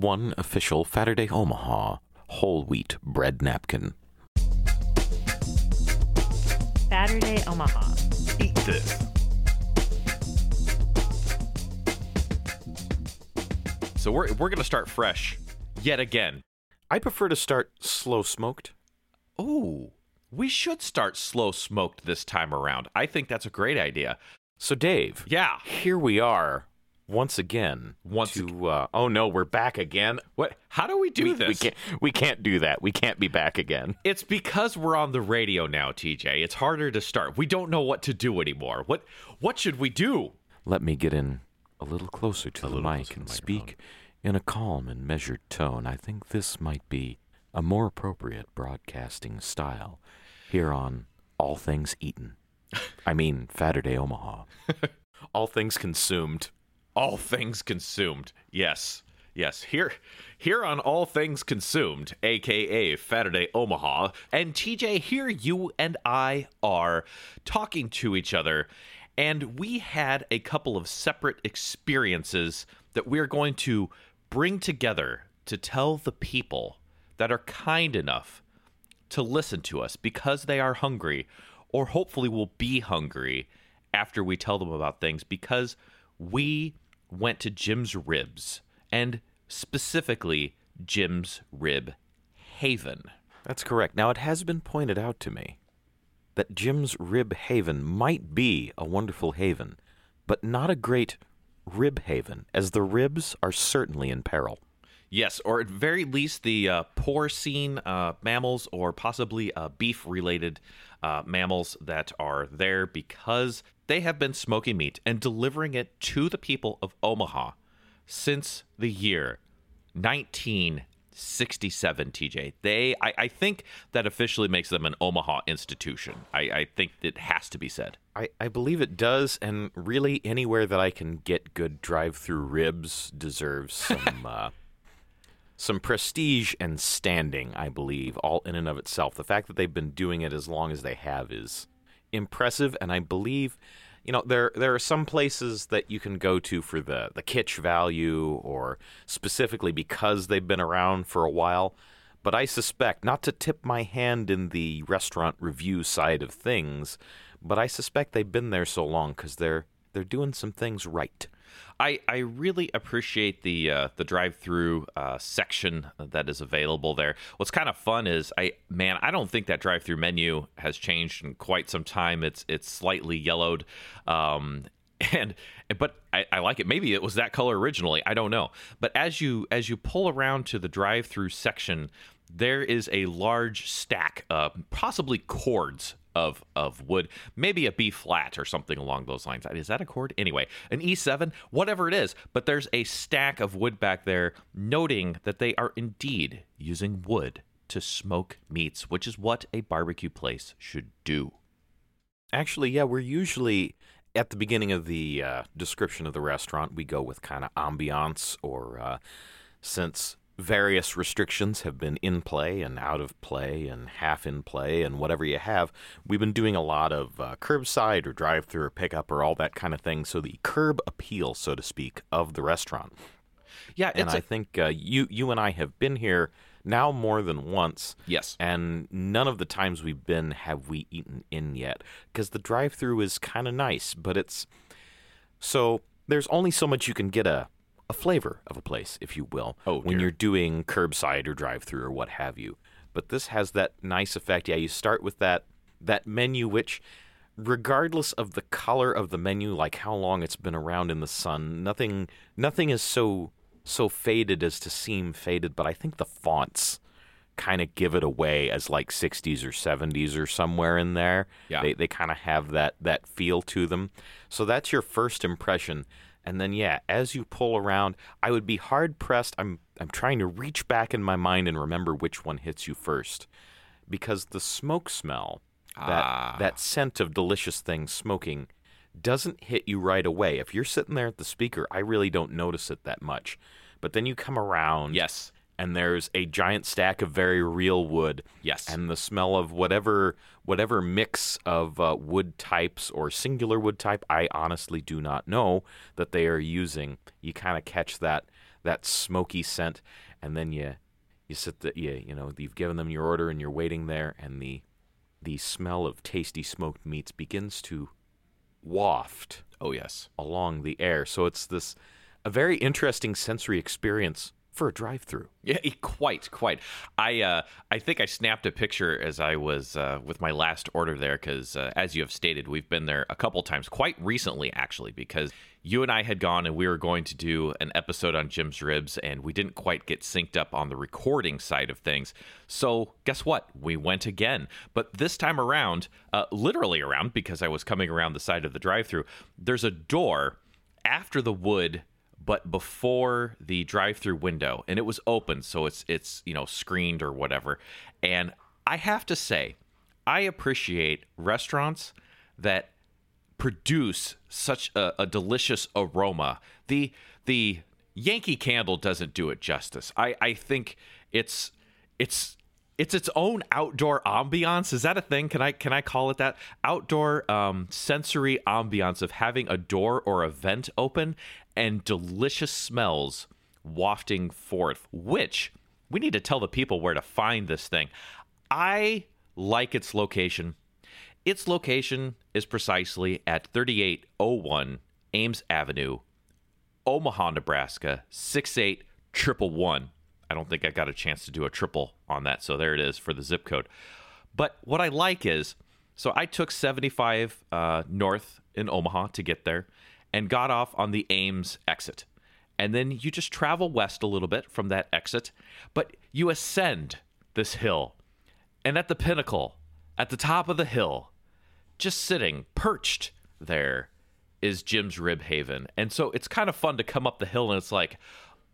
one official Saturday Omaha whole wheat bread napkin. Saturday Omaha. Eat this. So we're we're gonna start fresh yet again. I prefer to start slow smoked. Oh, we should start slow smoked this time around. I think that's a great idea. So, Dave, Yeah. here we are once again. Once to, uh, oh no, we're back again. What? How do we do we, this? We can't, we can't do that. We can't be back again. It's because we're on the radio now, TJ. It's harder to start. We don't know what to do anymore. What what should we do? Let me get in a little closer to A the mic and speak in a calm and measured tone. I think this might be a more appropriate broadcasting style here on All Things Eaten. I mean, Saturday Omaha. All things consumed. All things consumed. Yes. Yes. Here here on All Things Consumed, aka Saturday Omaha, and TJ, here you and I are talking to each other, and we had a couple of separate experiences that we're going to bring together to tell the people that are kind enough to listen to us because they are hungry or hopefully will be hungry after we tell them about things because we went to Jim's Ribs and specifically Jim's Rib Haven. That's correct. Now, it has been pointed out to me that Jim's Rib Haven might be a wonderful haven, but not a great rib haven, as the ribs are certainly in peril. Yes, or at very least the uh, porcine uh, mammals or possibly uh, beef related uh, mammals that are there because they have been smoking meat and delivering it to the people of Omaha since the year 1967, TJ. They, I, I think that officially makes them an Omaha institution. I, I think it has to be said. I, I believe it does, and really anywhere that I can get good drive-through ribs deserves some uh, some prestige and standing. I believe all in and of itself. The fact that they've been doing it as long as they have is impressive, and I believe. You know, there there are some places that you can go to for the, the kitsch value or specifically because they've been around for a while. But I suspect, not to tip my hand in the restaurant review side of things, but I suspect they've been there so long because they're they're doing some things right. I, I really appreciate the uh, the drive through uh, section that is available there. What's kind of fun is I man I don't think that drive through menu has changed in quite some time. It's it's slightly yellowed, um, and but I, I like it. Maybe it was that color originally. I don't know. But as you as you pull around to the drive through section, there is a large stack, uh, possibly cords of of wood, maybe a B flat or something along those lines. Is that a chord? Anyway, an E7, whatever it is. But there's a stack of wood back there, noting that they are indeed using wood to smoke meats, which is what a barbecue place should do. Actually, yeah, we're usually at the beginning of the uh, description of the restaurant, we go with kind of ambiance, or uh, since various restrictions have been in play and out of play and half in play and whatever you have, we've been doing a lot of uh, curbside or drive through or pickup or all that kind of thing. So the curb appeal, so to speak, of the restaurant. Yeah, And I a- think uh, you you and I have been here now more than once. yes. And none of the times we've been have we eaten in yet because the drive-through is kind of nice, but it's so there's only so much you can get a a flavor of a place, if you will, Oh, when dear. you're doing curbside or drive-through or what have you. But this has that nice effect. Yeah, you start with that that menu which regardless of the color of the menu, like how long it's been around in the sun, nothing nothing is so so faded as to seem faded, but I think the fonts kind of give it away as like 60s or 70s or somewhere in there. Yeah. They they kind of have that that feel to them. So that's your first impression. And then yeah, as you pull around, I would be hard pressed. I'm I'm trying to reach back in my mind and remember which one hits you first. Because the smoke smell, that Ah. that scent of delicious things smoking doesn't hit you right away. If you're sitting there at the speaker, I really don't notice it that much. But then you come around Yes. And there's a giant stack of very real wood Yes. and the smell of whatever whatever mix of uh, wood types or singular wood type I honestly do not know that they are using. You kind of catch that that smoky scent, and then you you sit the you, you know you've given them your order and you're waiting there, and the the smell of tasty smoked meats begins to waft Oh yes. along the air. So it's this a very interesting sensory experience for a drive-through. Yeah, quite, quite. I uh, I think I snapped a picture as I was uh, with my last order there because, uh, as you have stated, we've been there a couple times, quite recently actually, because you and I had gone and we were going to do an episode on Jim's Ribs, and we didn't quite get synced up on the recording side of things. So guess what? We went again, but this time around, uh, literally around because I was coming around the side of the drive-through. There's a door after the wood but before the drive-through window and it was open so it's it's you know screened or whatever and i have to say i appreciate restaurants that produce such a, a delicious aroma the the yankee candle doesn't do it justice i i think it's it's it's its own outdoor ambiance. Is that a thing? Can I can I call it that? Outdoor um, sensory ambiance of having a door or a vent open and delicious smells wafting forth. Which we need to tell the people where to find this thing. I like its location. Its location is precisely at 3801 Ames Avenue, Omaha, Nebraska 68111. I don't think I got a chance to do a triple on that. So there it is for the zip code. But what I like is so I took 75 uh, north in Omaha to get there and got off on the Ames exit. And then you just travel west a little bit from that exit, but you ascend this hill. And at the pinnacle, at the top of the hill, just sitting perched there is Jim's Rib Haven. And so it's kind of fun to come up the hill and it's like,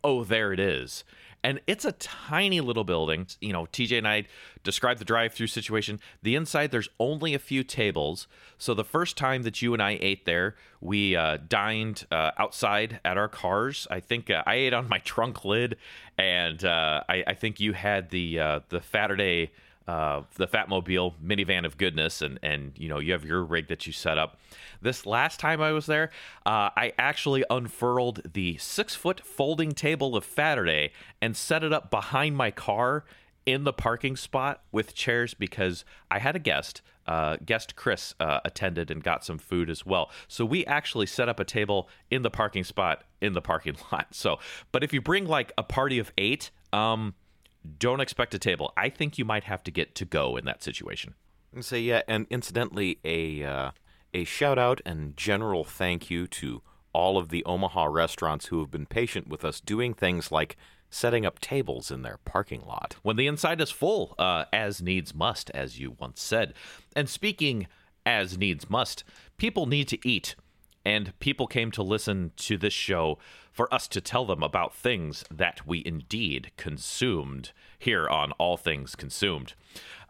oh, there it is. And it's a tiny little building. You know, TJ and I described the drive through situation. The inside, there's only a few tables. So the first time that you and I ate there, we uh, dined uh, outside at our cars. I think uh, I ate on my trunk lid, and uh, I, I, think you had the uh, the Saturday uh, the Fatmobile minivan of goodness, and and you know you have your rig that you set up. This last time I was there, uh, I actually unfurled the six foot folding table of Saturday and set it up behind my car in the parking spot with chairs because I had a guest. Uh, guest Chris uh, attended and got some food as well. So we actually set up a table in the parking spot in the parking lot. So, but if you bring like a party of eight, um, don't expect a table. I think you might have to get to go in that situation. And so yeah, and incidentally, a uh, a shout out and general thank you to all of the Omaha restaurants who have been patient with us doing things like setting up tables in their parking lot when the inside is full, uh, as needs must, as you once said. And speaking as needs must, people need to eat. And people came to listen to this show for us to tell them about things that we indeed consumed here on All Things Consumed.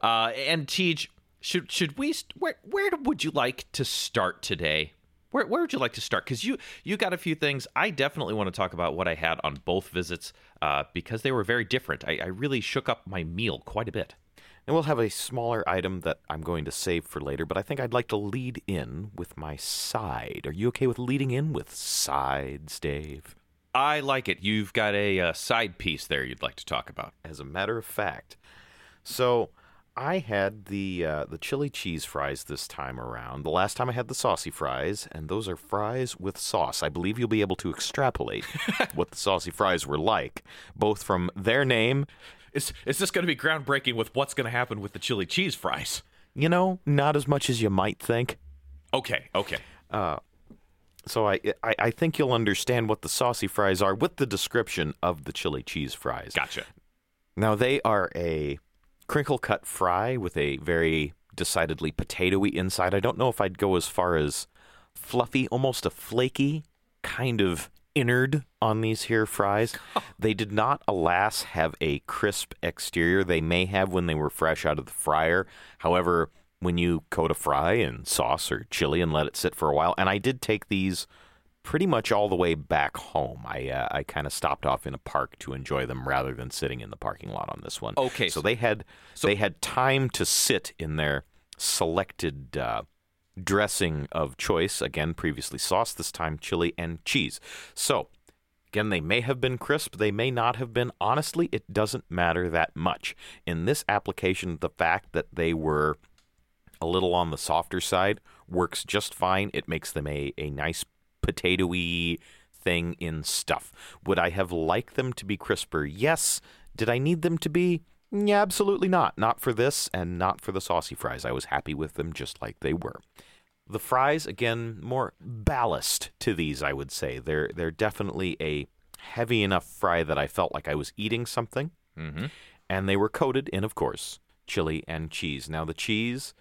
Uh, and Tej, should should we where where would you like to start today? Where where would you like to start? Because you you got a few things. I definitely want to talk about what I had on both visits uh, because they were very different. I, I really shook up my meal quite a bit. And we'll have a smaller item that I'm going to save for later, but I think I'd like to lead in with my side. Are you okay with leading in with sides, Dave? I like it. You've got a uh, side piece there you'd like to talk about. As a matter of fact. So I had the uh, the chili cheese fries this time around. The last time I had the saucy fries, and those are fries with sauce. I believe you'll be able to extrapolate what the saucy fries were like, both from their name is is this going to be groundbreaking with what's going to happen with the chili cheese fries? You know, not as much as you might think. Okay, okay. Uh, so I, I I think you'll understand what the saucy fries are with the description of the chili cheese fries. Gotcha. Now they are a crinkle cut fry with a very decidedly potatoy inside. I don't know if I'd go as far as fluffy, almost a flaky kind of innard on these here fries. they did not, alas, have a crisp exterior. They may have when they were fresh out of the fryer. However, when you coat a fry in sauce or chili and let it sit for a while, and I did take these pretty much all the way back home. I uh, I kind of stopped off in a park to enjoy them rather than sitting in the parking lot on this one. Okay, so, so they had so, they had time to sit in their selected uh, dressing of choice. Again, previously sauce, this time chili and cheese. So Again, they may have been crisp, they may not have been. Honestly, it doesn't matter that much. In this application, the fact that they were a little on the softer side works just fine. It makes them a, a nice potatoy thing in stuff. Would I have liked them to be crisper? Yes. Did I need them to be? Yeah, absolutely not. Not for this and not for the saucy fries. I was happy with them just like they were. The fries, again, more ballast to these, I would say. They're they're definitely a heavy enough fry that I felt like I was eating something. Mm-hmm. And they were coated in, of course, chili and cheese. Now the cheese,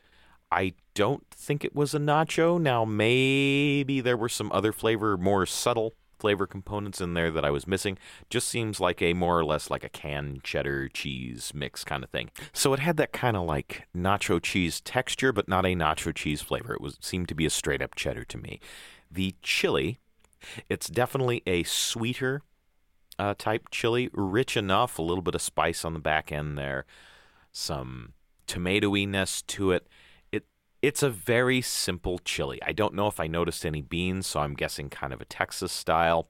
I don't think it was a nacho. Now maybe there were some other flavor, more subtle flavor components in there that I was missing. Just seems like a more or less like a canned cheddar cheese mix kind of thing. So it had that kind of like nacho cheese texture, but not a nacho cheese flavor. It was seemed to be a straight up cheddar to me. The chili, it's definitely a sweeter uh, type chili, rich enough, a little bit of spice on the back end there, some tomatoiness to it. It it's a very simple chili. I don't know if I noticed any beans, so I'm guessing kind of a Texas style,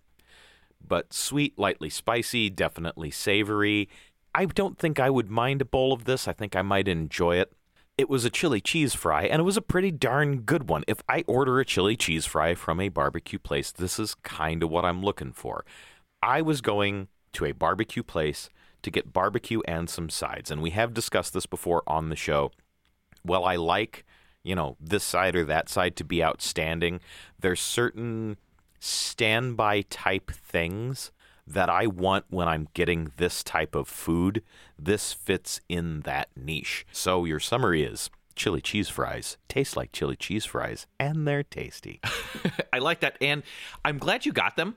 but sweet, lightly spicy, definitely savory. I don't think I would mind a bowl of this. I think I might enjoy it. It was a chili cheese fry, and it was a pretty darn good one. If I order a chili cheese fry from a barbecue place, this is kind of what I'm looking for. I was going to a barbecue place to get barbecue and some sides, and we have discussed this before on the show. Well, I like, you know, this side or that side to be outstanding. There's certain standby type things that I want when I'm getting this type of food. This fits in that niche. So your summary is chili cheese fries taste like chili cheese fries and they're tasty. I like that. And I'm glad you got them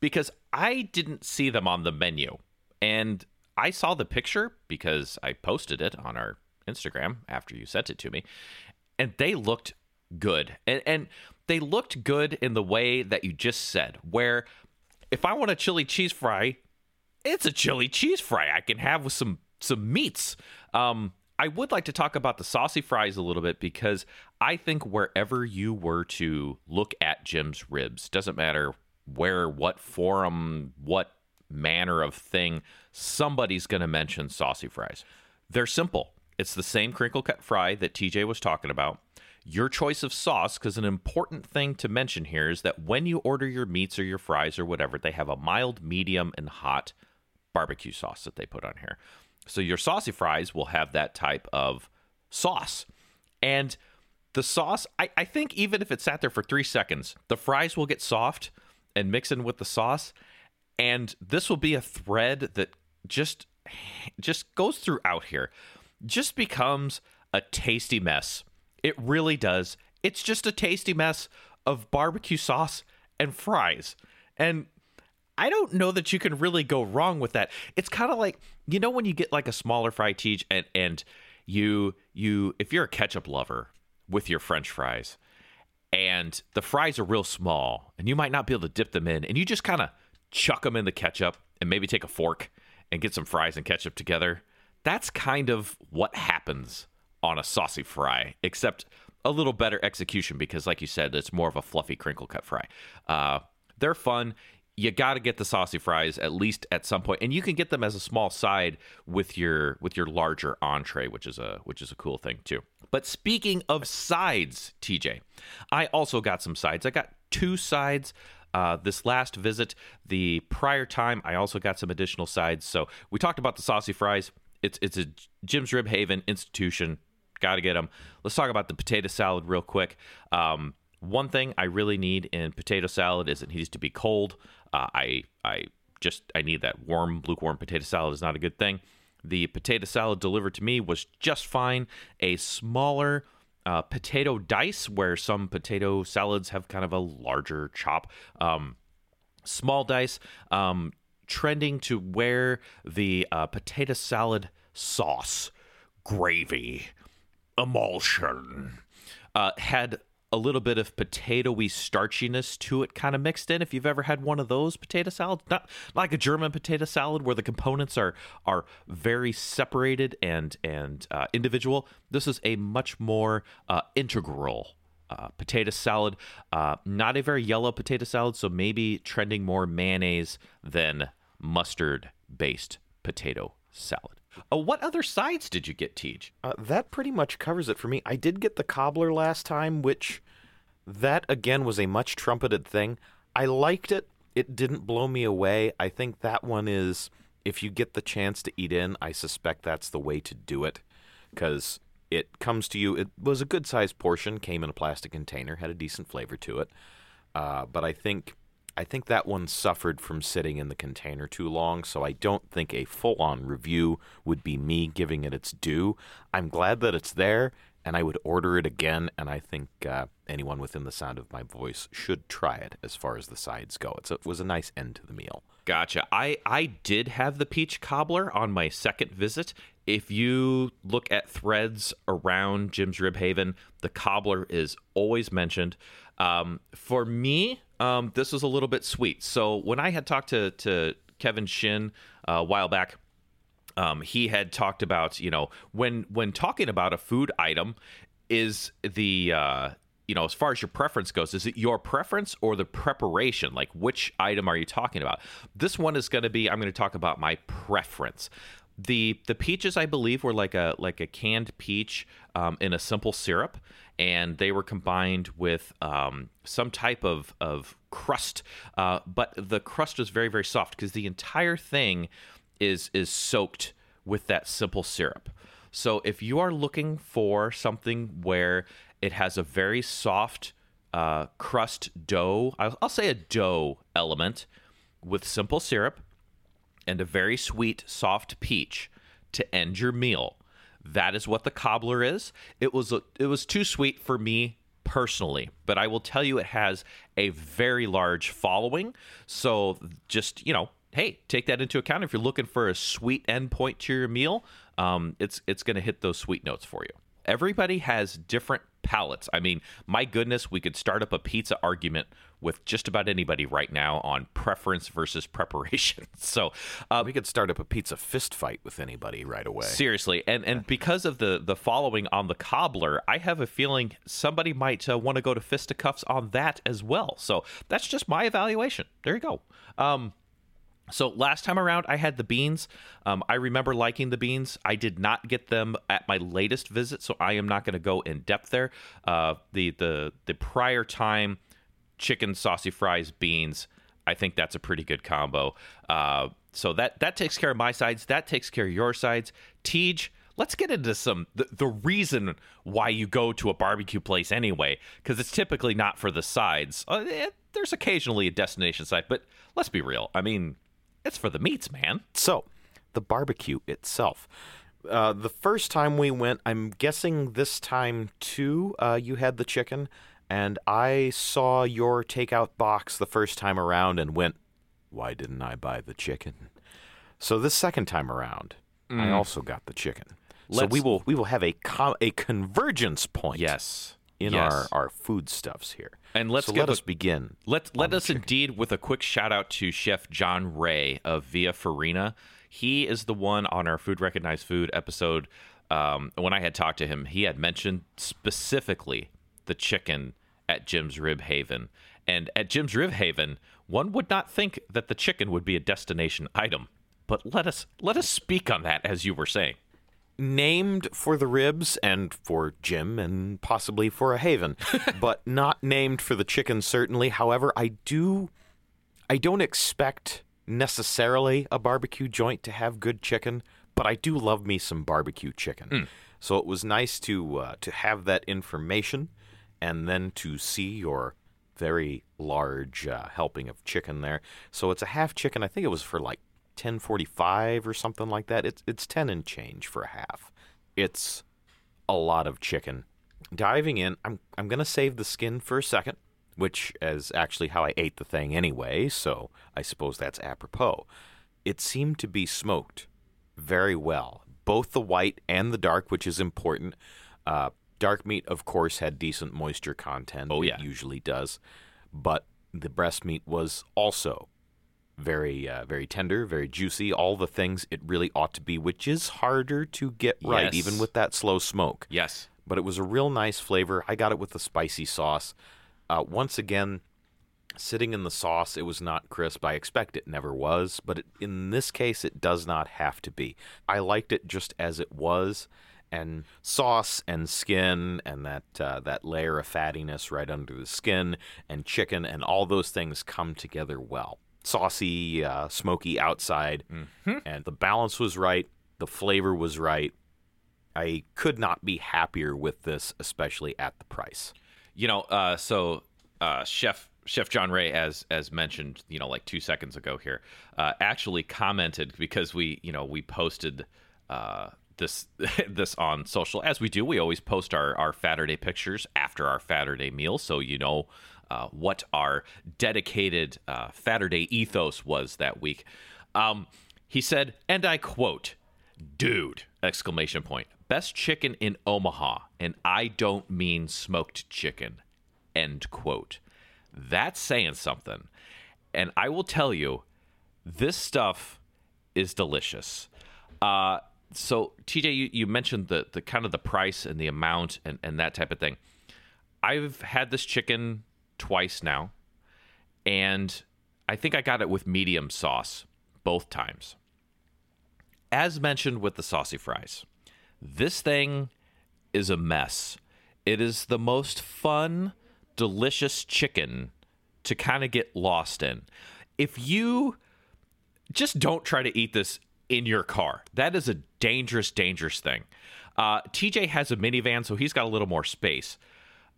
because I didn't see them on the menu. And I saw the picture because I posted it on our Instagram after you sent it to me. And they looked good. And, and they looked good in the way that you just said, where if I want a chili cheese fry, it's a chili cheese fry I can have with some some meats. Um, I would like to talk about the saucy fries a little bit because I think wherever you were to look at Jim's ribs, doesn't matter where, what forum, what manner of thing, somebody's going to mention saucy fries. They're simple. It's the same crinkle cut fry that TJ was talking about. Your choice of sauce, because an important thing to mention here is that when you order your meats or your fries or whatever, they have a mild, medium, and hot barbecue sauce that they put on here. So your saucy fries will have that type of sauce. And the sauce, I, I think even if it sat there for three seconds, the fries will get soft and mix in with the sauce. And this will be a thread that just just goes throughout here. Just becomes a tasty mess. It really does. It's just a tasty mess of barbecue sauce and fries. And I don't know that you can really go wrong with that. It's kind of like you know when you get like a smaller fry teach and and you you if you're a ketchup lover with your french fries and the fries are real small and you might not be able to dip them in and you just kind of chuck them in the ketchup and maybe take a fork and get some fries and ketchup together. That's kind of what happens on a saucy fry, except a little better execution because, like you said, it's more of a fluffy crinkle cut fry. Uh, they're fun. You got to get the saucy fries at least at some point, and you can get them as a small side with your with your larger entree, which is a which is a cool thing too. But speaking of sides, TJ, I also got some sides. I got two sides. Uh, this last visit, the prior time, I also got some additional sides. So we talked about the saucy fries. It's it's a Jim's Rib Haven institution Got to get them. Let's talk about the potato salad real quick. Um, one thing I really need in potato salad is it needs to be cold. Uh, I I just I need that warm, lukewarm potato salad is not a good thing. The potato salad delivered to me was just fine. A smaller uh, potato dice, where some potato salads have kind of a larger chop. Um, small dice, um, trending to where the uh, potato salad sauce gravy emulsion. Uh, had a little bit of potatoey starchiness to it kind of mixed in if you've ever had one of those potato salads not like a german potato salad where the components are are very separated and and uh, individual this is a much more uh, integral uh, potato salad. Uh, not a very yellow potato salad, so maybe trending more mayonnaise than mustard based potato salad. Uh, what other sides did you get, Tej? Uh, that pretty much covers it for me. I did get the cobbler last time, which that again was a much trumpeted thing. I liked it. It didn't blow me away. I think that one is, if you get the chance to eat in, I suspect that's the way to do it because it comes to you. It was a good sized portion, came in a plastic container, had a decent flavor to it. Uh, but I think I think that one suffered from sitting in the container too long, so I don't think a full on review would be me giving it its due. I'm glad that it's there, and I would order it again, and I think uh, anyone within the sound of my voice should try it as far as the sides go. It's it was a nice end to the meal. Gotcha. I, I did have the peach cobbler on my second visit. If you look at threads around Jim's Rib Haven, the cobbler is always mentioned. Um, for me, um, this was a little bit sweet. So when I had talked to, to Kevin Shin uh, a while back, um, he had talked about you know when when talking about a food item is the uh, you know as far as your preference goes is it your preference or the preparation? Like which item are you talking about? This one is going to be i'm going to talk about my preference. The the peaches i believe were like a like a canned peach um, in a simple syrup and they were combined with um, some type of of crust uh, but the crust was very very soft because the entire thing is is soaked with that simple syrup. So if you are looking for something where it has a very soft uh, crust dough, I'll, I'll say a dough element with simple syrup and a very sweet soft peach to end your meal. That is what the cobbler is. It was a, it was too sweet for me personally, but I will tell you it has a very large following. So just, you know, hey, take that into account. If you're looking for a sweet endpoint to your meal, um, it's it's going to hit those sweet notes for you. Everybody has different palates. I mean, my goodness, we could start up a pizza argument with just about anybody right now on preference versus preparation. So uh, we could start up a pizza fist fight with anybody right away. Seriously, and and because of the the following on the cobbler, I have a feeling somebody might uh, want to go to fisticuffs on that as well. So that's just my evaluation. There you go. Um, so last time around, I had the beans. Um, I remember liking the beans. I did not get them at my latest visit, so I am not going to go in depth there. Uh, the the the prior time, chicken saucy fries beans. I think that's a pretty good combo. Uh, so that that takes care of my sides. That takes care of your sides. Tej, let's get into some the, the reason why you go to a barbecue place anyway, because it's typically not for the sides. Uh, it, eh, there's occasionally a destination side, but let's be real. I mean, it's for the meats, man. So, the barbecue itself. Uh, the first time we went, I'm guessing this time too, uh, you had the chicken, and I saw your takeout box the first time around and went, why didn't I buy the chicken? So this second time around, mm. I also got the chicken. Let's, so we will we will have a com- a convergence point. Yes. In yes. our, our foodstuffs here. And let's so let us begin. Let let us indeed with a quick shout out to Chef John Ray of Via Farina. He is the one on our Food Recognized Food episode. Um, when I had talked to him, he had mentioned specifically the chicken at Jim's Rib Haven. And at Jim's Rib Haven, one would not think that the chicken would be a destination item. But let us let us speak on that as you were saying named for the ribs and for Jim and possibly for a haven, but not named for the chicken certainly. However, I do I don't expect necessarily a barbecue joint to have good chicken, but I do love me some barbecue chicken. Mm. So it was nice to uh, to have that information and then to see your very large uh, helping of chicken there. So it's a half chicken. I think it was for like 1045 or something like that. It's it's 10 and change for a half. It's a lot of chicken. Diving in, I'm I'm going to save the skin for a second, which is actually how I ate the thing anyway, so I suppose that's apropos. It seemed to be smoked very well, both the white and the dark, which is important. Uh, dark meat, of course, had decent moisture content. Oh, yeah. It usually does. But the breast meat was also very uh, very tender, very juicy, all the things it really ought to be, which is harder to get right yes. even with that slow smoke. Yes. but it was a real nice flavor. I got it with the spicy sauce. Uh, once again, sitting in the sauce, it was not crisp. I expect it never was, but it, in this case, it does not have to be. I liked it just as it was, and sauce and skin and that uh, that layer of fattiness right under the skin and chicken and all those things come together well. Saucy, uh, smoky outside, and the balance was right. The flavor was right. I could not be happier with this, especially at the price. You know, uh, so uh, Chef Chef John Ray, as as mentioned, you know, like two seconds ago here, uh, actually commented because we, you know, we posted uh, this this on social as we do. We always post our our Saturday pictures after our Saturday meal, so you know uh, what our dedicated uh, Saturday ethos was that week. Um, he said, and I quote, "Dude!" exclamation point. Best chicken in Omaha, and I don't mean smoked chicken. End quote. That's saying something. And I will tell you, this stuff is delicious. Uh, so TJ, you, you mentioned the the kind of the price and the amount and, and that type of thing. I've had this chicken twice now, and I think I got it with medium sauce both times. As mentioned with the saucy fries, this thing is a mess. It is the most fun, delicious chicken to kind of get lost in. If you just don't try to eat this in your car, that is a dangerous, dangerous thing. Uh, TJ has a minivan, so he's got a little more space.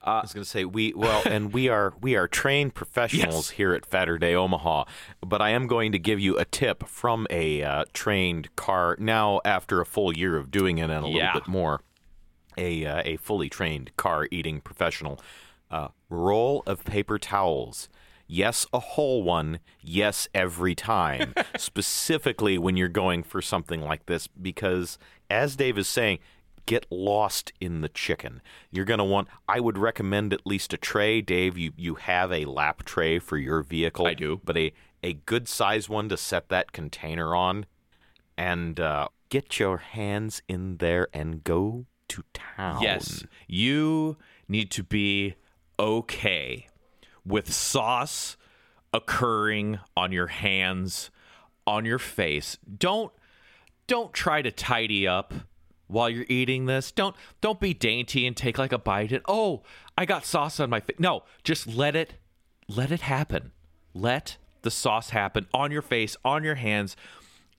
I was going to say we well, and we are we are trained professionals Yes. here at Saturday Omaha. But I am going to give you a tip from a uh, trained car now after a full year of doing it and a little bit more. A uh, a fully trained car eating professional. Uh, roll of paper towels. Yes, a whole one. Yes, every time. Specifically when you're going for something like this, because as Dave is saying, get lost in the chicken. You're going to want, I would recommend at least a tray. Dave, you, you have a lap tray for your vehicle. I do. But a, a good size one to set that container on and uh, get your hands in there and go to town. Yes, you need to be okay with sauce occurring on your hands, on your face. Don't don't try to tidy up while you're eating this. Don't don't be dainty and take like a bite and oh, I got sauce on my face. No, just let it let it happen. Let the sauce happen on your face, on your hands.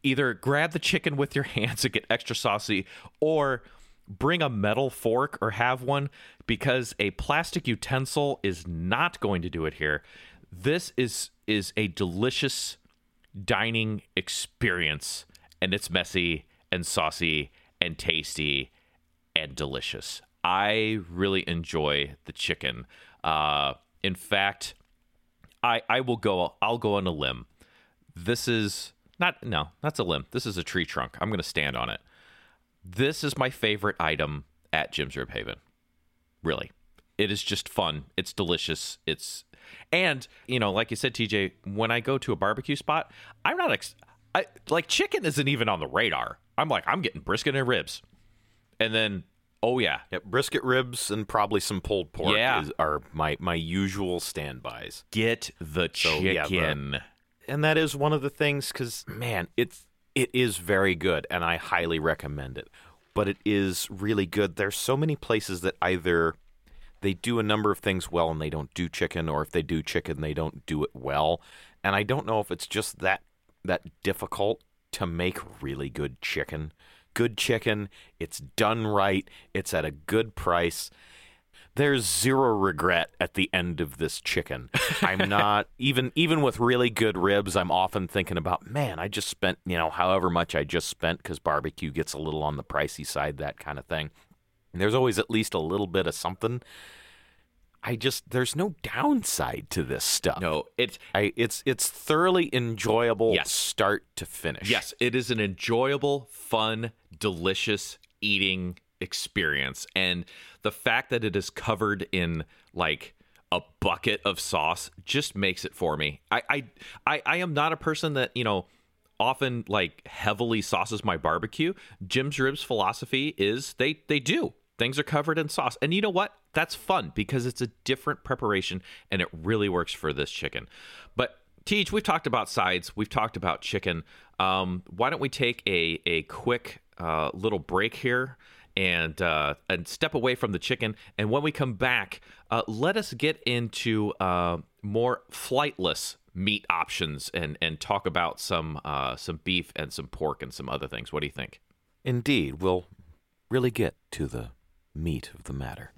Either grab the chicken with your hands and get extra saucy or bring a metal fork or have one because a plastic utensil is not going to do it here. This is is a delicious dining experience and it's messy and saucy and tasty and delicious. I really enjoy the chicken. Uh, in fact, I I will go. I'll go on a limb. This is not no. That's a limb. This is a tree trunk. I'm going to stand on it. This is my favorite item at Jim's Rib Haven. Really, it is just fun. It's delicious. It's and you know, like you said, TJ. When I go to a barbecue spot, I'm not. Ex- I like chicken isn't even on the radar. I'm like I'm getting brisket and ribs, and then oh yeah, Yep, brisket ribs and probably some pulled pork Yeah. is, are my, my usual standbys. get the yeah, the- chicken. and that is one of the things because man it's it is very good and i highly recommend it but it is really good there's so many places that either they do a number of things well and they don't do chicken or if they do chicken they don't do it well and i don't know if it's just that that difficult to make really good chicken good chicken it's done right it's at a good price there's zero regret at the end of this chicken. I'm not even even with really good ribs. I'm often thinking about, man, I just spent you know however much I just spent because barbecue gets a little on the pricey side, that kind of thing. And there's always at least a little bit of something. I just there's no downside to this stuff. No, it's I it's it's thoroughly enjoyable Yes. start to finish. Yes, it is an enjoyable, fun, delicious eating experience. And the fact that it is covered in like a bucket of sauce just makes it for me. I I I, I am not a person that, you know, often like heavily sauces my barbecue. Jim's Ribs philosophy is they they do. things are covered in sauce. And you know what? That's fun because it's a different preparation and it really works for this chicken. But Teach, we've talked about sides, we've talked about chicken. Um, why don't we take a a quick uh, little break here? And uh, and step away from the chicken, and when we come back, uh, let us get into uh, more flightless meat options and and talk about some uh, some beef and some pork and some other things. What do you think? Indeed, we'll really get to the meat of the matter.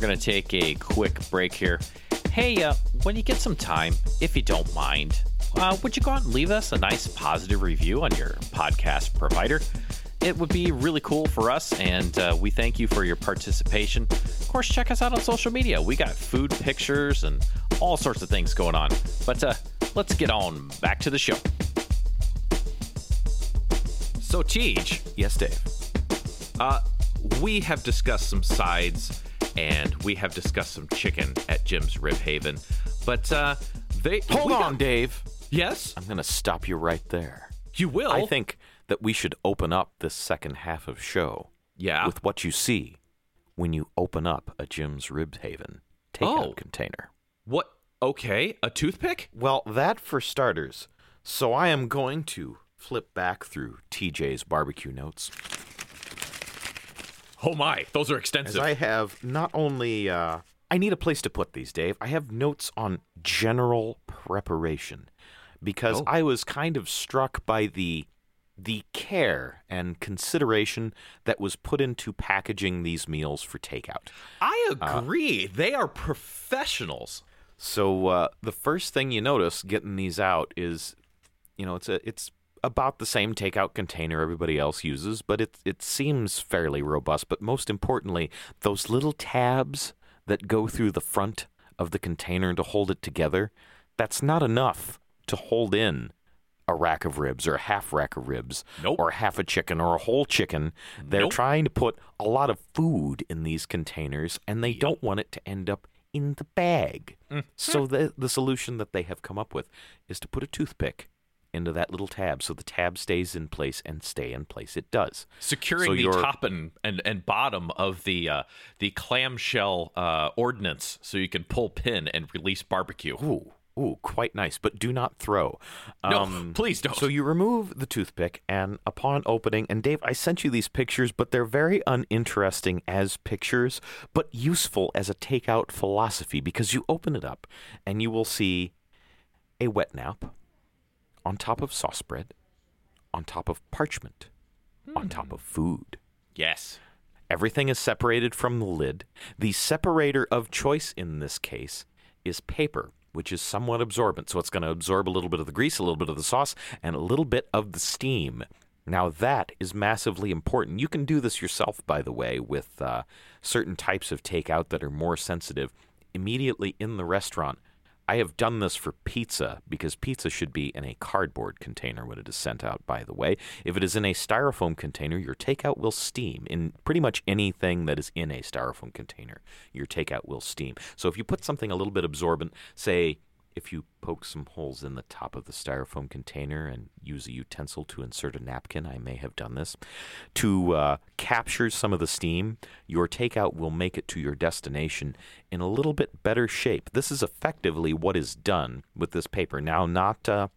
We're going to take a quick break here. Hey, uh, when you get some time, if you don't mind, uh, would you go out and leave us a nice positive review on your podcast provider? It would be really cool for us, and uh, we thank you for your participation. Of course, check us out on social media. We got food pictures and all sorts of things going on. But uh, let's get on back to the show. So, Teach, Yes, Dave. uh, we have discussed some sides and we have discussed some chicken at Jim's Rib Haven, but uh, they Hold on, got- Dave. Yes, I'm going to stop you right there. you will. I think that we should open up this second half of show Yeah. with what you see when you open up a Jim's Rib Haven takeout Oh. container. what? Okay, a toothpick. Well, that for starters. So I am going to flip back through TJ's barbecue notes Oh my, those are as extensive. I have not only uh, I need a place to put these, Dave. I have notes on general preparation because Oh. I was kind of struck by the the care and consideration that was put into packaging these meals for takeout. I agree. they are professionals. So uh, the first thing you notice getting these out is, you know, it's a it's about the same takeout container everybody else uses, but it it seems fairly robust. But most importantly, those little tabs that go through the front of the container to hold it together, that's not enough to hold in a rack of ribs or a half rack of ribs Nope. or half a chicken or a whole chicken. They're Nope. trying to put a lot of food in these containers and they don't want it to end up in the bag. Mm. So the the solution that they have come up with is to put a toothpick into that little tab so the tab stays in place and stay in place. It does. Securing So the top and, and, and bottom of the uh, the clamshell uh, ordnance, so you can pull pin and release barbecue. Ooh, ooh, quite nice, but do not throw. No, please don't. Um, So you remove the toothpick, and upon opening, and Dave, I sent you these pictures, but they're very uninteresting as pictures, but useful as a takeout philosophy because you open it up and you will see a wet nap on top of sauce bread, on top of parchment, on top of food. Yes. Everything is separated from the lid. The separator of choice in this case is paper, which is somewhat absorbent. So it's going to absorb a little bit of the grease, a little bit of the sauce, and a little bit of the steam. Now, that is massively important. You can do this yourself, by the way, with uh, certain types of takeout that are more sensitive immediately in the restaurant. I have done this for pizza because pizza should be in a cardboard container when it is sent out, by the way. If it is in a styrofoam container, your takeout will steam. In pretty much anything that is in a styrofoam container, your takeout will steam. So if you put something a little bit absorbent, say if you poke some holes in the top of the styrofoam container and use a utensil to insert a napkin, I may have done this, to uh, capture some of the steam, your takeout will make it to your destination in a little bit better shape. This is effectively what is done with this paper. Now, not. Uh,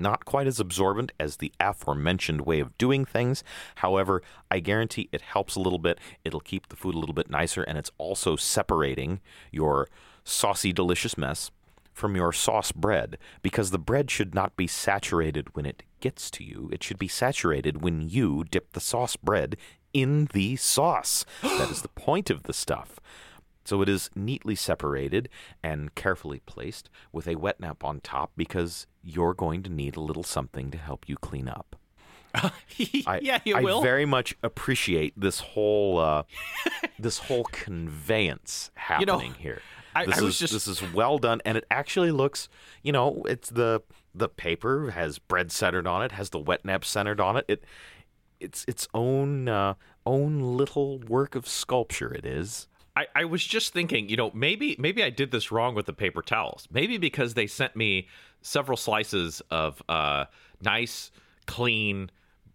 not quite as absorbent as the aforementioned way of doing things. However, I guarantee it helps a little bit. It'll keep the food a little bit nicer, and it's also separating your saucy, delicious mess from your sauce bread because the bread should not be saturated when it gets to you. It should be saturated when you dip the sauce bread in the sauce. that is the point of the stuff. So it is neatly separated and carefully placed with a wet nap on top because you're going to need a little something to help you clean up. I, yeah, you I will. very much appreciate this whole uh, this whole conveyance You know, happening here. I- this I was is just- this is well done, and it actually looks. You know, it's the the paper has bread centered on it, has the wet nap centered on it. It it's its own uh, own little work of sculpture. It is. I, I was just thinking, you know, maybe maybe I did this wrong with the paper towels. Maybe because they sent me several slices of uh, nice, clean,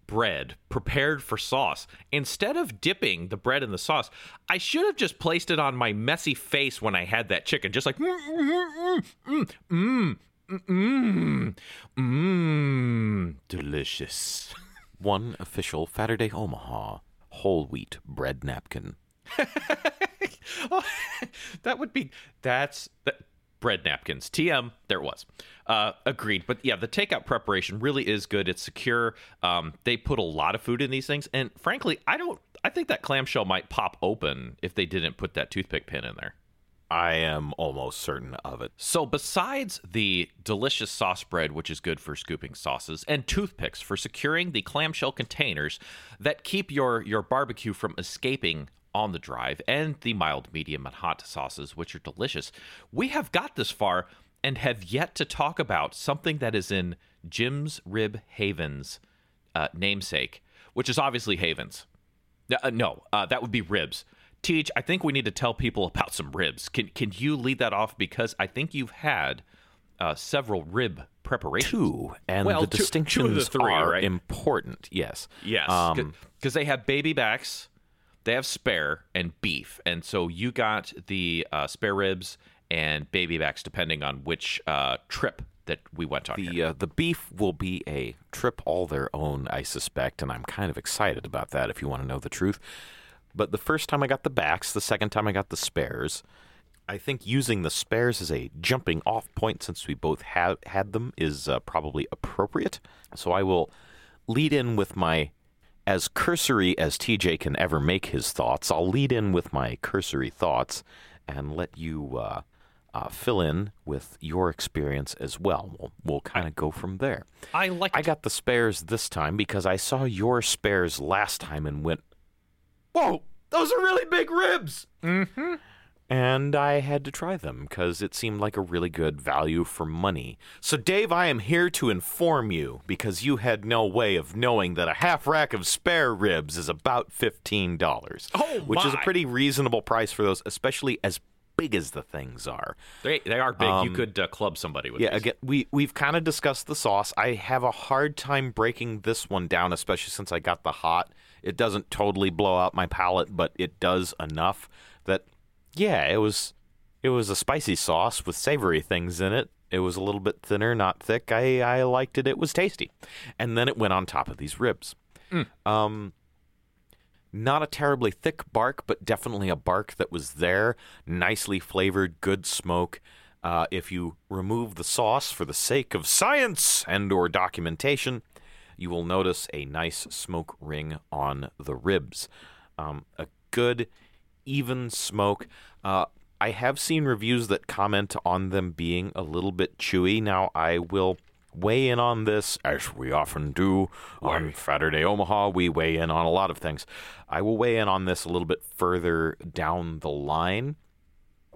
bread prepared for sauce. Instead of dipping the bread in the sauce, I should have just placed it on my messy face when I had that chicken, just like mm mm mm mm mm mm, mm delicious. One official Saturday Omaha whole wheat bread napkin. that would be that's that, bread napkins. TM, there it was. Uh, agreed. But yeah, the takeout preparation really is good. It's secure. Um, they put a lot of food in these things, and frankly, I don't. I think that clamshell might pop open if they didn't put that toothpick pin in there. I am almost certain of it. So, besides the delicious sauce bread, which is good for scooping sauces, and toothpicks for securing the clamshell containers that keep your, your barbecue from escaping on the drive, and the mild, medium, and hot sauces, which are delicious, we have got this far and have yet to talk about something that is in Jim's Rib Haven's uh, namesake, which is obviously Haven's. Uh, no, uh, that would be ribs. Teach, I think we need to tell people about some ribs. Can can you lead that off because I think you've had uh, several rib preparations. Two, and Well, the two- two the distinctions three, are right? important. Yes. Yes, Um, because they have baby backs, they have spare and beef, and so you got the uh, spare ribs and baby backs depending on which uh, trip that we went on. The uh, the beef will be a trip all their own, I suspect, and I'm kind of excited about that. If you want to know the truth, but the first time I got the backs, the second time I got the spares. I think using the spares as a jumping off point, since we both have had them, is uh, probably appropriate. So I will lead in with my as cursory as TJ can ever make his thoughts. I'll lead in with my cursory thoughts and let you uh, uh, fill in with your experience as well. We'll, we'll kind of go from there. I like I got the spares this time because I saw your spares last time and went, Whoa, those are really big ribs! Mm-hmm. And I had to try them because it seemed like a really good value for money. So, Dave, I am here to inform you because you had no way of knowing that a half rack of spare ribs is about $15. Oh, Which is a pretty reasonable price for those, especially as big as the things are. they they are big. you could uh, club somebody with Yeah, these. again, we we've kind of discussed the sauce. I have a hard time breaking this one down, especially since I got the hot. It doesn't totally blow out my palate, but it does enough yeah, it was it was a spicy sauce with savory things in it. It was a little bit thinner, not thick. I I liked it. It was tasty, and then it went on top of these ribs. Um, not a terribly thick bark, but definitely a bark that was there, nicely flavored, good smoke. Uh, if you remove the sauce for the sake of science and/or documentation, you will notice a nice smoke ring on the ribs. Um, a good, even smoke. Uh, I have seen reviews that comment on them being a little bit chewy. Now, I will weigh in on this, as we often do on Saturday Omaha. We weigh in on a lot of things. I will weigh in on this a little bit further down the line.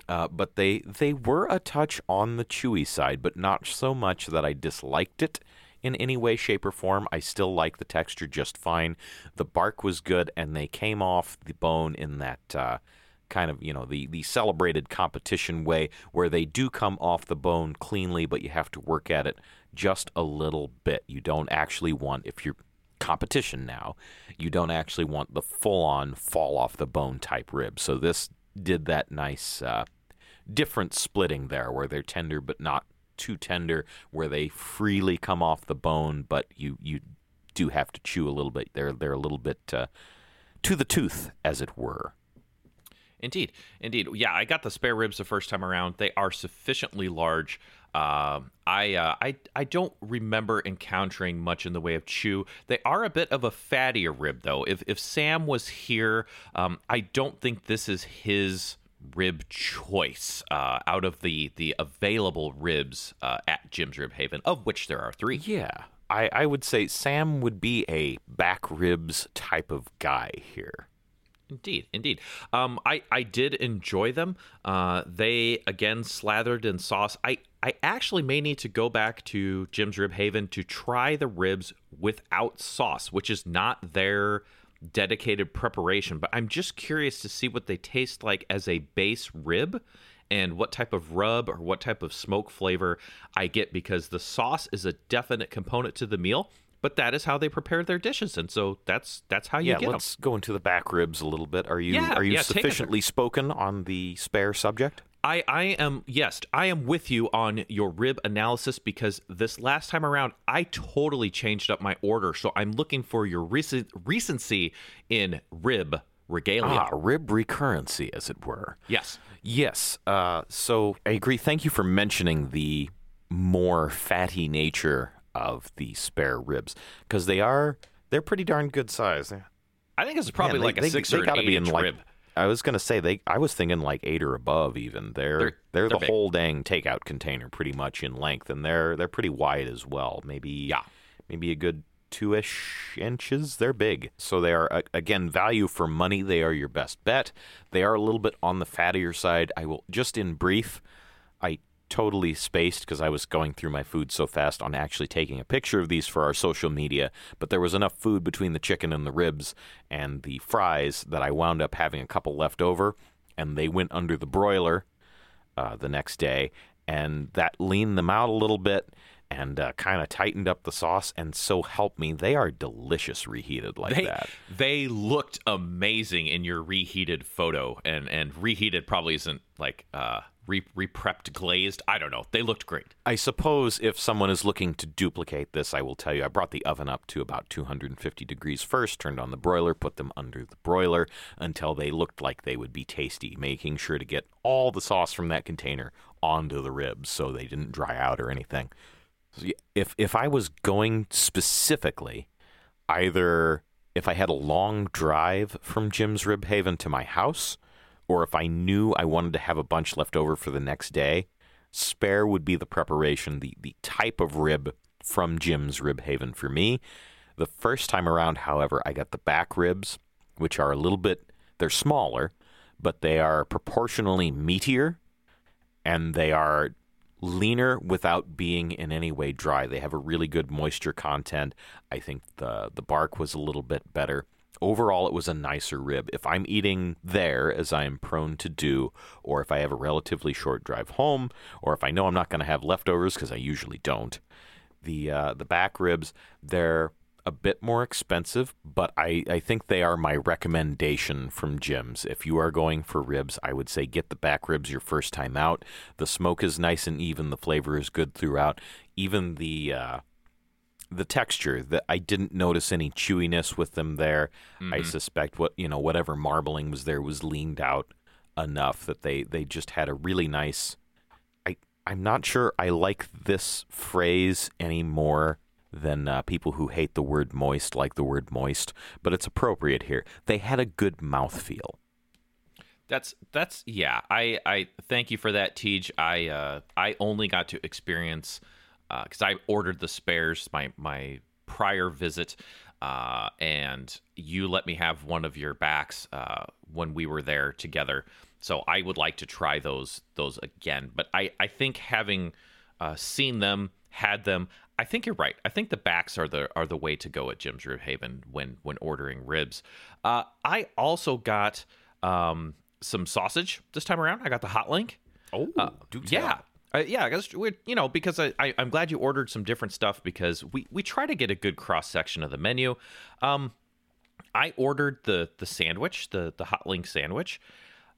Uh, but they they were a touch on the chewy side, but not so much that I disliked it in any way, shape, or form. I still like the texture just fine. The bark was good, and they came off the bone in that uh, kind of you know the the celebrated competition way, where they do come off the bone cleanly, but you have to work at it just a little bit. You don't actually want if you're competition now, you don't actually want the full on fall off the bone type rib. So this did that nice uh, different splitting there where they're tender but not too tender, where they freely come off the bone, but you, you do have to chew a little bit. They're, they're a little bit uh, to the tooth, as it were. Indeed, indeed. Yeah, I got the spare ribs the first time around. They are sufficiently large. Um, I, uh, I I don't remember encountering much in the way of chew. They are a bit of a fattier rib, though. If if Sam was here, um, I don't think this is his rib choice uh, out of the the available ribs uh, at Jim's Rib Haven, of which there are three. Yeah. I, I would say Sam would be a back ribs type of guy here. Indeed, indeed. Um, I I did enjoy them. Uh, they again slathered in sauce. I I actually may need to go back to Jim's Rib Haven to try the ribs without sauce, which is not their dedicated preparation. But I'm just curious to see what they taste like as a base rib. And what type of rub or what type of smoke flavor I get because the sauce is a definite component to the meal, but that is how they prepare their dishes, and so that's that's how you yeah, get let's go into the back ribs a little bit. Are you Yeah, are you yeah, sufficiently spoken on the spare subject? I, I am yes I am with you on your rib analysis because this last time around I totally changed up my order so I'm looking for your recent recency in rib regalia. Ah, rib recurrency, as it were. Yes. Yes. Uh, so I agree. Thank you for mentioning the more fatty nature of the spare ribs because they are they're pretty darn good size. I think it's probably Man, they- like a they, six they or an gotta eight be inch in like, rib. I was gonna say they. I was thinking like eight or above. Even they're They're- they're, they're the big. whole dang takeout container, pretty much in length, and they're they're pretty wide as well. Maybe Yeah. maybe a good two ish inches. They're big, so they are again value for money. They are your best bet. They are a little bit on the fattier side. I will just in brief. Totally spaced because I was going through my food so fast on actually taking a picture of these for our social media. But there was enough food between the chicken and the ribs and the fries that I wound up having a couple left over, and they went under the broiler uh, the next day, and that leaned them out a little bit. And uh, kind of tightened up the sauce, and so help me, they are delicious reheated like They, that. they looked amazing in your reheated photo, and and reheated probably isn't like uh re reprepped glazed. I don't know. They looked great. I suppose if someone is looking to duplicate this, I will tell you I brought the oven up to about 250 degrees first, turned on the broiler, put them under the broiler until they looked like they would be tasty, making sure to get all the sauce from that container onto the ribs so they didn't dry out or anything. If if I was going specifically, either if I had a long drive from Jim's Rib Haven to my house, or if I knew I wanted to have a bunch left over for the next day, spare would be the preparation, the, the type of rib from Jim's Rib Haven for me. The first time around, however, I got the back ribs, which are a little bit, they're smaller, but they are proportionally meatier and they are leaner without being in any way dry. They have a really good moisture content. I think the the bark was a little bit better. Overall, it was a nicer rib. If I'm eating there, as I am prone to do, or if I have a relatively short drive home, or if I know I'm not going to have leftovers because I usually don't, the uh, the back ribs they're a bit more expensive, but I, I think they are my recommendation from Jim's. If you are going for ribs, I would say get the back ribs your first time out. The smoke is nice and even. The flavor is good throughout. Even the uh, the texture that I didn't notice any chewiness with them there. I suspect what you know whatever marbling was there was leaned out enough that they they just had a really nice. I I'm not sure I like this phrase any more than uh, people who hate the word moist like the word moist, but it's appropriate here. They had a good mouthfeel. That's that's yeah. I I thank you for that, Tej. I uh I only got to experience because I ordered the spares my my prior visit, uh, and you let me have one of your backs uh, when we were there together. So I would like to try those those again. But I I think having uh, seen them, had them, I think you're right. I think the backs are the are the way to go at Jim's Rib Haven when when ordering ribs. Uh, I also got um, some sausage this time around. I got the hot link. Oh, do tell. Yeah. Uh, yeah, I we you know because I, I I'm glad you ordered some different stuff because we we try to get a good cross section of the menu. Um, I ordered the the sandwich, the the hot link sandwich.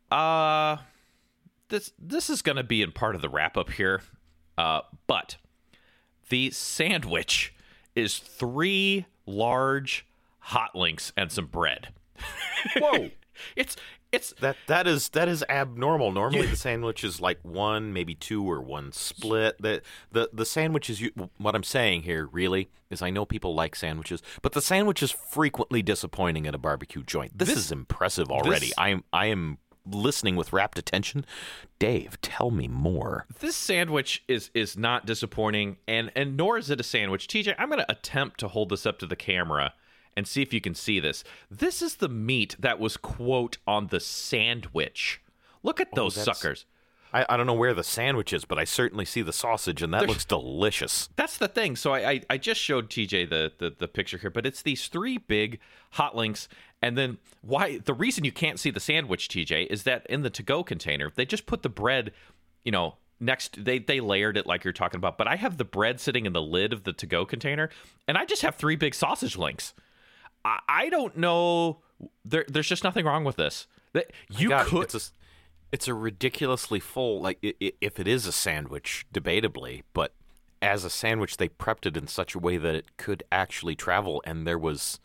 Uh, this this is gonna be in part of the wrap up here. Uh, but the sandwich is three large hot links and some bread. Whoa. It's it's That that is that is abnormal. Normally the sandwich is like one, maybe two, or one split. The the the sandwich is what I'm saying here. Really is I know people like sandwiches, but the sandwich is frequently disappointing at a barbecue joint. This, This- is impressive already. this- I am I am listening with rapt attention. Dave, tell me more. this sandwich is is not disappointing and and nor is it a sandwich tj i'm going to attempt to hold this up to the camera and see if you can see this this is the meat that was quote on the sandwich look at oh, those that's- suckers I, I don't know where the sandwich is, but I certainly see the sausage, and that looks delicious. that's the thing so I, I i just showed tj the, the the picture here but it's these three big hot links and then why the reason you can't see the sandwich tj is that in the to go container they just put the bread you know next they they layered it like you're talking about, but I have the bread sitting in the lid of the to go container, and I just have three big sausage links. I, I don't know. There, there's just nothing wrong with this. That you God, could. It's a, it's a ridiculously full. Like i- i- if it is a sandwich, debatably, but as a sandwich, they prepped it in such a way that it could actually travel, and there was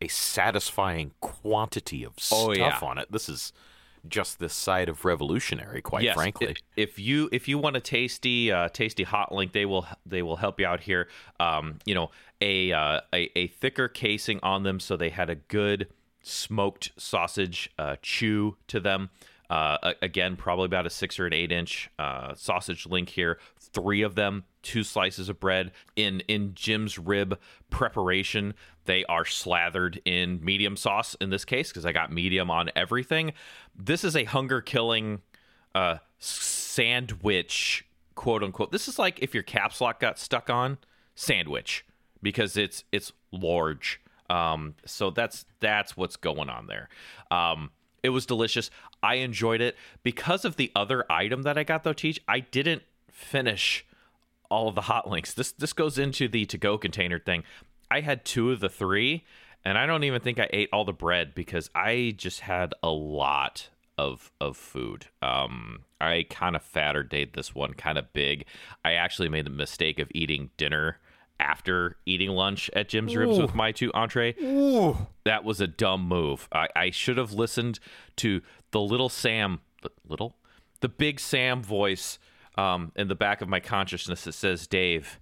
a satisfying quantity of Oh, stuff yeah. on it. This is just this side of revolutionary, quite yes, frankly. If you if you want a tasty uh, tasty hot link, they will they will help you out here. Um, you know, a, uh, a a thicker casing on them, so they had a good smoked sausage uh, chew to them. Uh, again, probably about a six or an eight inch uh, sausage link here. Three of them, two slices of bread. In in Jim's rib preparation, they are slathered in medium sauce in this case because I got medium on everything. This is a hunger killing uh, sandwich, quote unquote. This is like if your caps lock got stuck on sandwich because it's it's large. Um, so that's that's what's going on there. Um, it was delicious. I enjoyed it because of the other item that I got though. Teach I didn't finish all of the hot links. This this goes into the to go container thing. I had two of the three, and I don't even think I ate all the bread because I just had a lot of of food. Um, I kind of fatter date this one kind of big. I actually made the mistake of eating dinner after eating lunch at Jim's Ribs with my two entree. That was a dumb move. I, I should have listened to the little Sam, the little, the big Sam voice um, in the back of my consciousness that says, Dave,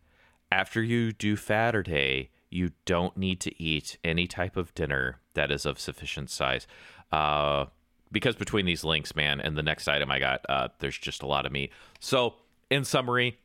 after you do Saturday, you don't need to eat any type of dinner that is of sufficient size. Uh, because between these links, man, and the next item I got, uh, there's just a lot of meat. So, in summary,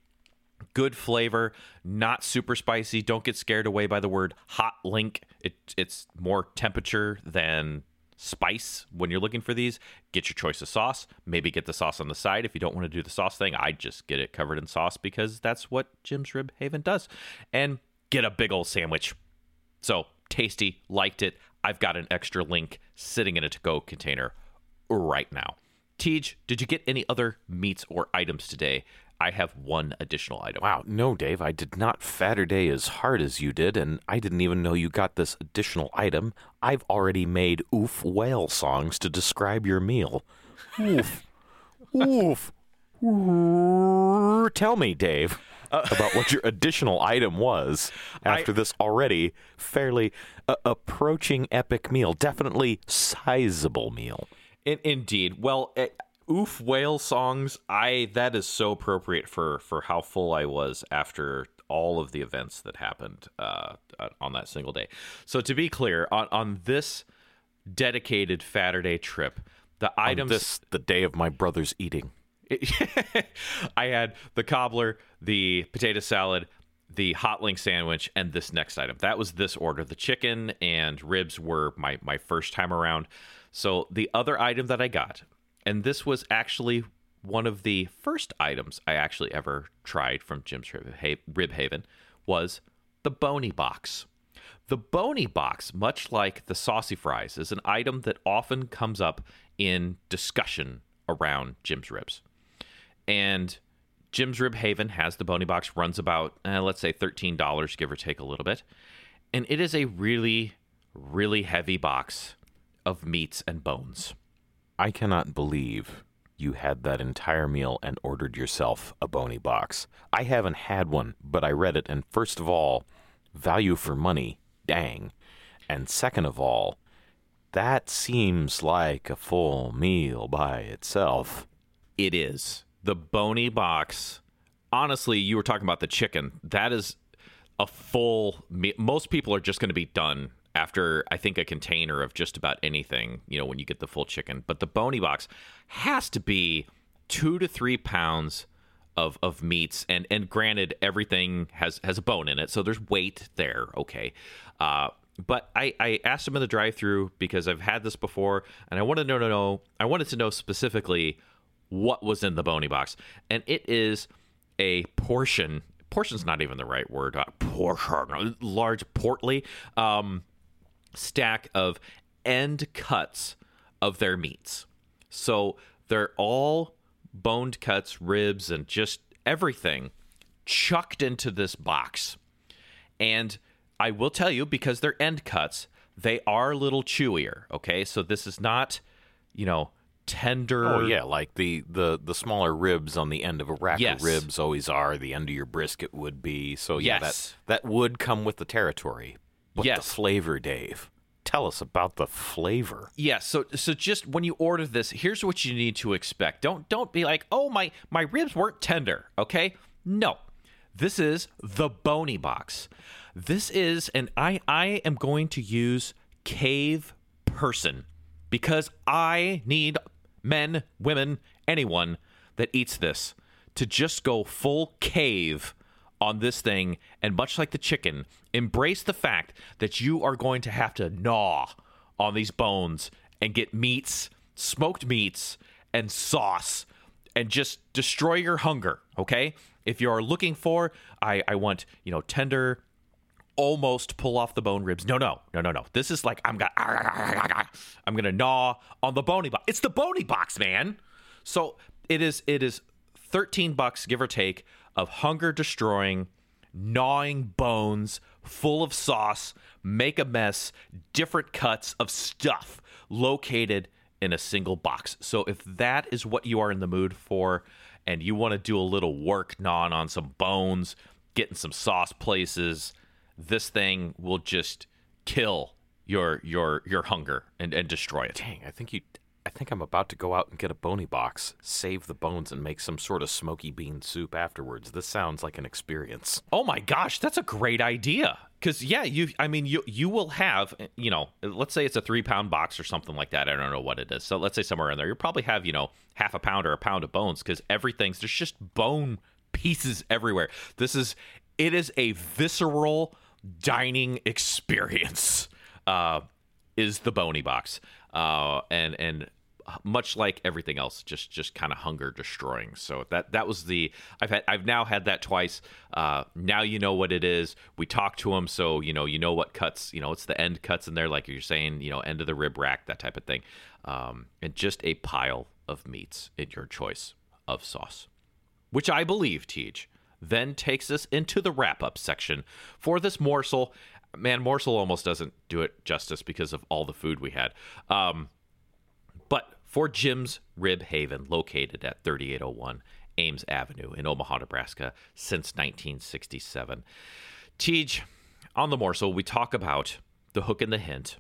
good flavor, not super spicy. Don't get scared away by the word hot link. It, it's more temperature than spice when you're looking for these. Get your choice of sauce. Maybe get the sauce on the side if you don't want to do the sauce thing. I just get it covered in sauce because that's what Jim's Rib Haven does. And get a big old sandwich. So tasty, liked it. I've got an extra link sitting in a to go container right now. Tej, did you get any other meats or items today? I have one additional item. Wow, no, Dave, I did not fatter day as hard as you did, and I didn't even know you got this additional item. I've already made oof whale songs to describe your meal. Oof. oof. Tell me, Dave, about what your additional item was after this already fairly uh, approaching epic meal. Definitely sizable meal. In, indeed. Well, eh, oof whale songs. I that is so appropriate for for how full I was after all of the events that happened uh, on that single day. So to be clear, on on this dedicated Saturday trip, the items this, the day of my brother's eating. I had the cobbler, the potato salad, the hot link sandwich, and this next item. That was this order. The chicken and ribs were my my first time around. So the other item that I got, and this was actually one of the first items I actually ever tried from Jim's Rib, Haven, was the bony box. The bony box, much like the saucy fries, is an item that often comes up in discussion around Jim's Ribs. And Jim's Rib Haven has the bony box, runs about, eh, let's say, $13, give or take a little bit. And it is a really, really heavy box of meats and bones. I cannot believe you had that entire meal and ordered yourself a bony box. I haven't had one, but I read it, and first of all, value for money, dang. And second of all, that seems like a full meal by itself. It is. The bony box, honestly, you were talking about the chicken. That is a full meal. Most people are just going to be done after, I think, a container of just about anything, you know, when you get the full chicken. But the bony box has to be two to three pounds of, of meats. And, and granted, everything has, has a bone in it. So there's weight there. Okay. Uh, but I, I asked him in the drive through because I've had this before and I wanted to know, know I wanted to know specifically what was in the bony box. And it is a portion portion's not even the right word. Uh, portion, large portly um, stack of end cuts of their meats. So they're all boned cuts, ribs, and just everything chucked into this box. And I will tell you, because they're end cuts, they are a little chewier. Okay, so this is not, you know, tender. Oh yeah, like the, the the smaller ribs on the end of a rack Yes. of ribs always are. The end of your brisket would be. So yeah, Yes. that that would come with the territory. But Yes. the flavor, Dave. Tell us about the flavor. Yeah, so so just when you order this, here's what you need to expect. Don't don't be like, "Oh, my my ribs weren't tender." Okay? No. This is the bony box. This is and I I am going to use cave person because I need men, women, anyone that eats this to just go full cave on this thing and much like the chicken embrace the fact that you are going to have to gnaw on these bones and get meats smoked meats and sauce and just destroy your hunger okay if you're looking for i i want you know tender almost pull off the bone ribs. No, no, no, no, no. This is like I'm gonna I'm gonna gnaw on the bony box. It's the bony box, man. So it is it is 13 bucks give or take of hunger destroying gnawing bones full of sauce make a mess different cuts of stuff located in a single box so if that is what you are in the mood for and you want to do a little work gnawing on some bones getting some sauce places this thing will just kill your your your hunger and, and destroy it Dang, I think you. I think I'm about to go out and get a bony box, save the bones, and make some sort of smoky bean soup afterwards. This sounds like an experience. Oh my gosh, that's a great idea. Cause yeah, you I mean you you will have you know, let's say it's a three pound box or something like that. I don't know what it is. So let's say somewhere in there, you'll probably have, you know, half a pound or a pound of bones because everything's there's just bone pieces everywhere. This is it is a visceral dining experience. Uh is the bony box. Uh and and much like everything else, just just kind of hunger destroying. So that that was the I've had I've now had that twice. Uh, now you know what it is. We talk to them, so you know you know what cuts. You know it's the end cuts in there, like you're saying. You know end of the rib rack, that type of thing. Um, and just a pile of meats in your choice of sauce, which I believe, Teach, then takes us into the wrap up section for this morsel. Man, morsel almost doesn't do it justice because of all the food we had. Um, but for Jim's Rib Haven, located at 3801 Ames Avenue in Omaha, Nebraska, since 1967. Tej, on the morsel, we talk about the hook and the hint.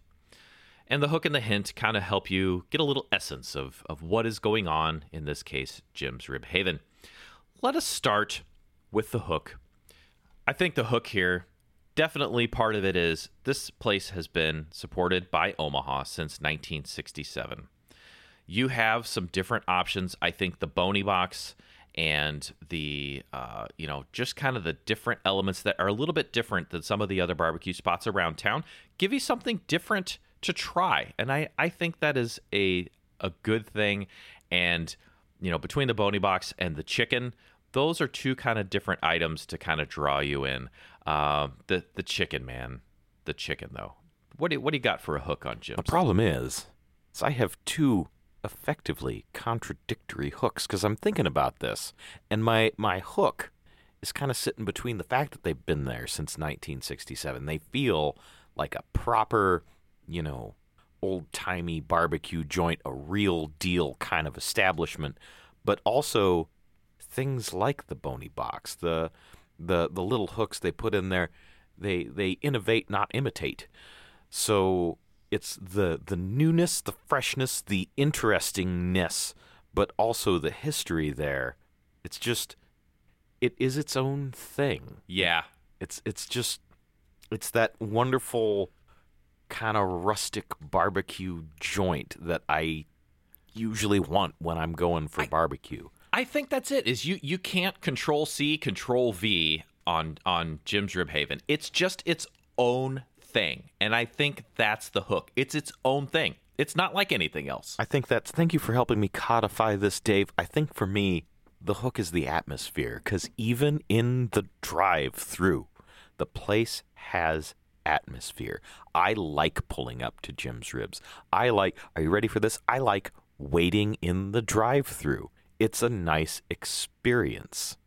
And the hook and the hint kind of help you get a little essence of, of what is going on, in this case, Jim's Rib Haven. Let us start with the hook. I think the hook here, definitely part of it is this place has been supported by Omaha since 1967 you have some different options. I think the Bony Box and the, uh, you know, just kind of the different elements that are a little bit different than some of the other barbecue spots around town give you something different to try. And I, I think that is a, a good thing. And, you know, between the Bony Box and the chicken, those are two kind of different items to kind of draw you in. Uh, the, the chicken, man. The chicken, though. What do, what do you got for a hook on Jim? The problem is, is I have two effectively contradictory hooks because I'm thinking about this, and my my hook is kind of sitting between the fact that they've been there since 1967. They feel like a proper, you know, old timey barbecue joint, a real deal kind of establishment, but also things like the bony box, the the the little hooks they put in there, they they innovate, not imitate. So it's the the newness, the freshness, the interestingness, but also the history there. It's just it is its own thing. yeah. It's it's just it's that wonderful kind of rustic barbecue joint that I usually want when I'm going for barbecue. I think that's it. Is you you can't control C, control V on on Jim's Rib Haven. It's just its own thing, and I think that's the hook. It's its own thing. It's not like anything else. I think that's thank you for helping me codify this, Dave. I think for me, the hook is the atmosphere because even in the drive through, the place has atmosphere. I like pulling up to Jim's Ribs. I like, are you ready for this? I like waiting in the drive through. It's a nice experience.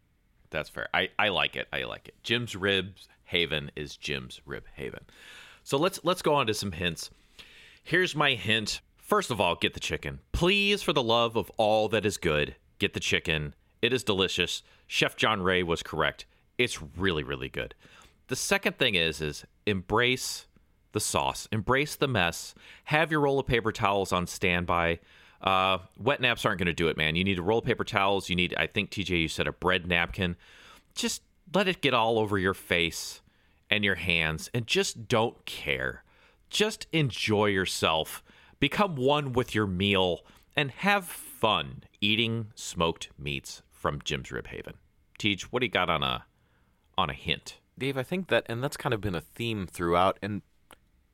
That's fair. I, I like it. I like it. Jim's Ribs Haven is Jim's Rib Haven. So let's let's go on to some hints. Here's my hint. First of all, get the chicken. Please, for the love of all that is good, get the chicken. It is delicious. Chef John Ray was correct. It's really, really good. The second thing is is embrace the sauce, embrace the mess. Have your roll of paper towels on standby. Uh, wet naps aren't going to do it, man. You need a roll paper towels. You need, I think, TJ, you said a bread napkin. Just let it get all over your face and your hands, and just don't care. Just enjoy yourself. Become one with your meal and have fun eating smoked meats from Jim's Rib Haven. Teach, what do you got on a on a hint? Dave, I think that, and that's kind of been a theme throughout, and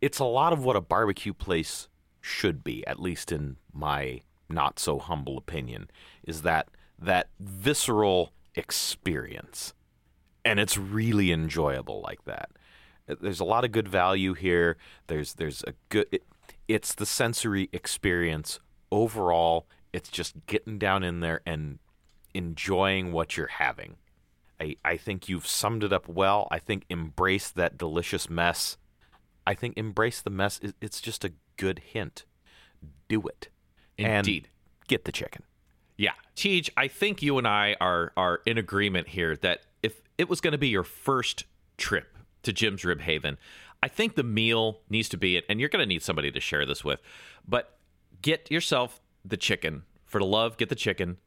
it's a lot of what a barbecue place should be, at least in my not so humble opinion, is that that visceral experience. And it's really enjoyable like that. Uh, there's a lot of good value here. There's there's a good it, it's the sensory experience overall. It's just getting down in there and enjoying what you're having. I, I think you've summed it up well. I think embrace that delicious mess. I think embrace the mess. It's just a good hint. Do it. Indeed. And get the chicken. Yeah. Tej, I think you and I are are in agreement here that if it was going to be your first trip to Jim's Rib Haven, I think the meal needs to be it, and you're going to need somebody to share this with. But get yourself the chicken. For the love, get the chicken.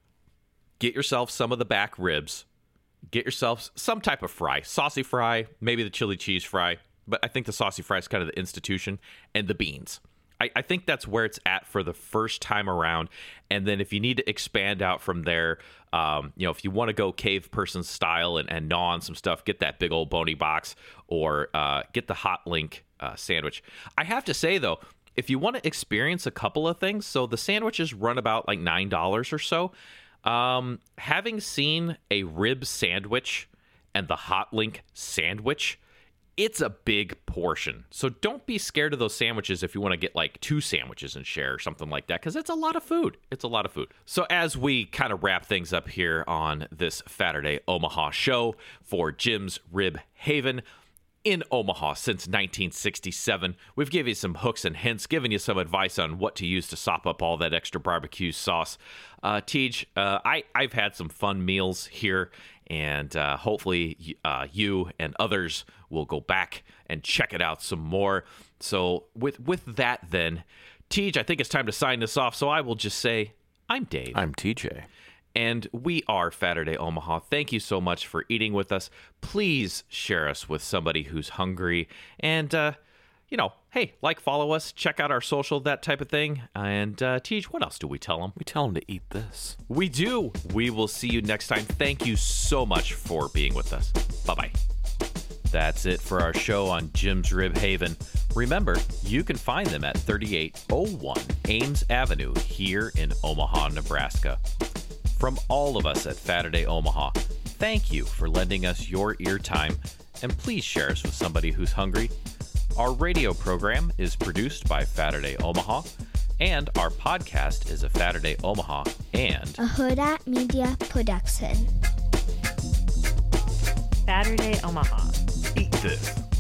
Get yourself some of the back ribs get yourself some type of fry, saucy fry, maybe the chili cheese fry. But I think the saucy fry is kind of the institution, and the beans. I, I think that's where it's at for the first time around. And then if you need to expand out from there, um, you know, if you want to go cave person style and, and gnaw on some stuff, get that big old bony box or uh, get the hot link uh, sandwich. I have to say though, if you want to experience a couple of things, so the sandwiches run about like nine dollars or so. Um, having seen a rib sandwich and the hot link sandwich, it's a big portion. So don't be scared of those sandwiches if you want to get like two sandwiches and share or something like that, because it's a lot of food. It's a lot of food. So as we kind of wrap things up here on this Saturday Omaha show for Jim's Rib Haven, in Omaha since 1967. We've given you some hooks and hints, given you some advice on what to use to sop up all that extra barbecue sauce. Uh, Tej, uh, I, I've had some fun meals here, and uh, hopefully uh, you and others will go back and check it out some more. So, with, with that, then, Tej, I think it's time to sign this off. So, I will just say, I'm Dave. I'm TJ. And we are Saturday Omaha. Thank you so much for eating with us. Please share us with somebody who's hungry. And, uh, you know, hey, like, follow us, check out our social, that type of thing. And, uh, Tej, what else do we tell them? We tell them to eat this. We do. We will see you next time. Thank you so much for being with us. Bye bye. That's it for our show on Jim's Rib Haven. Remember, you can find them at 3801 Ames Avenue here in Omaha, Nebraska. From all of us at Saturday Omaha, thank you for lending us your ear time, and please share us with somebody who's hungry. Our radio program is produced by Saturday Omaha, and our podcast is a Saturday Omaha and a Huda Media production. Saturday Omaha. Eat this.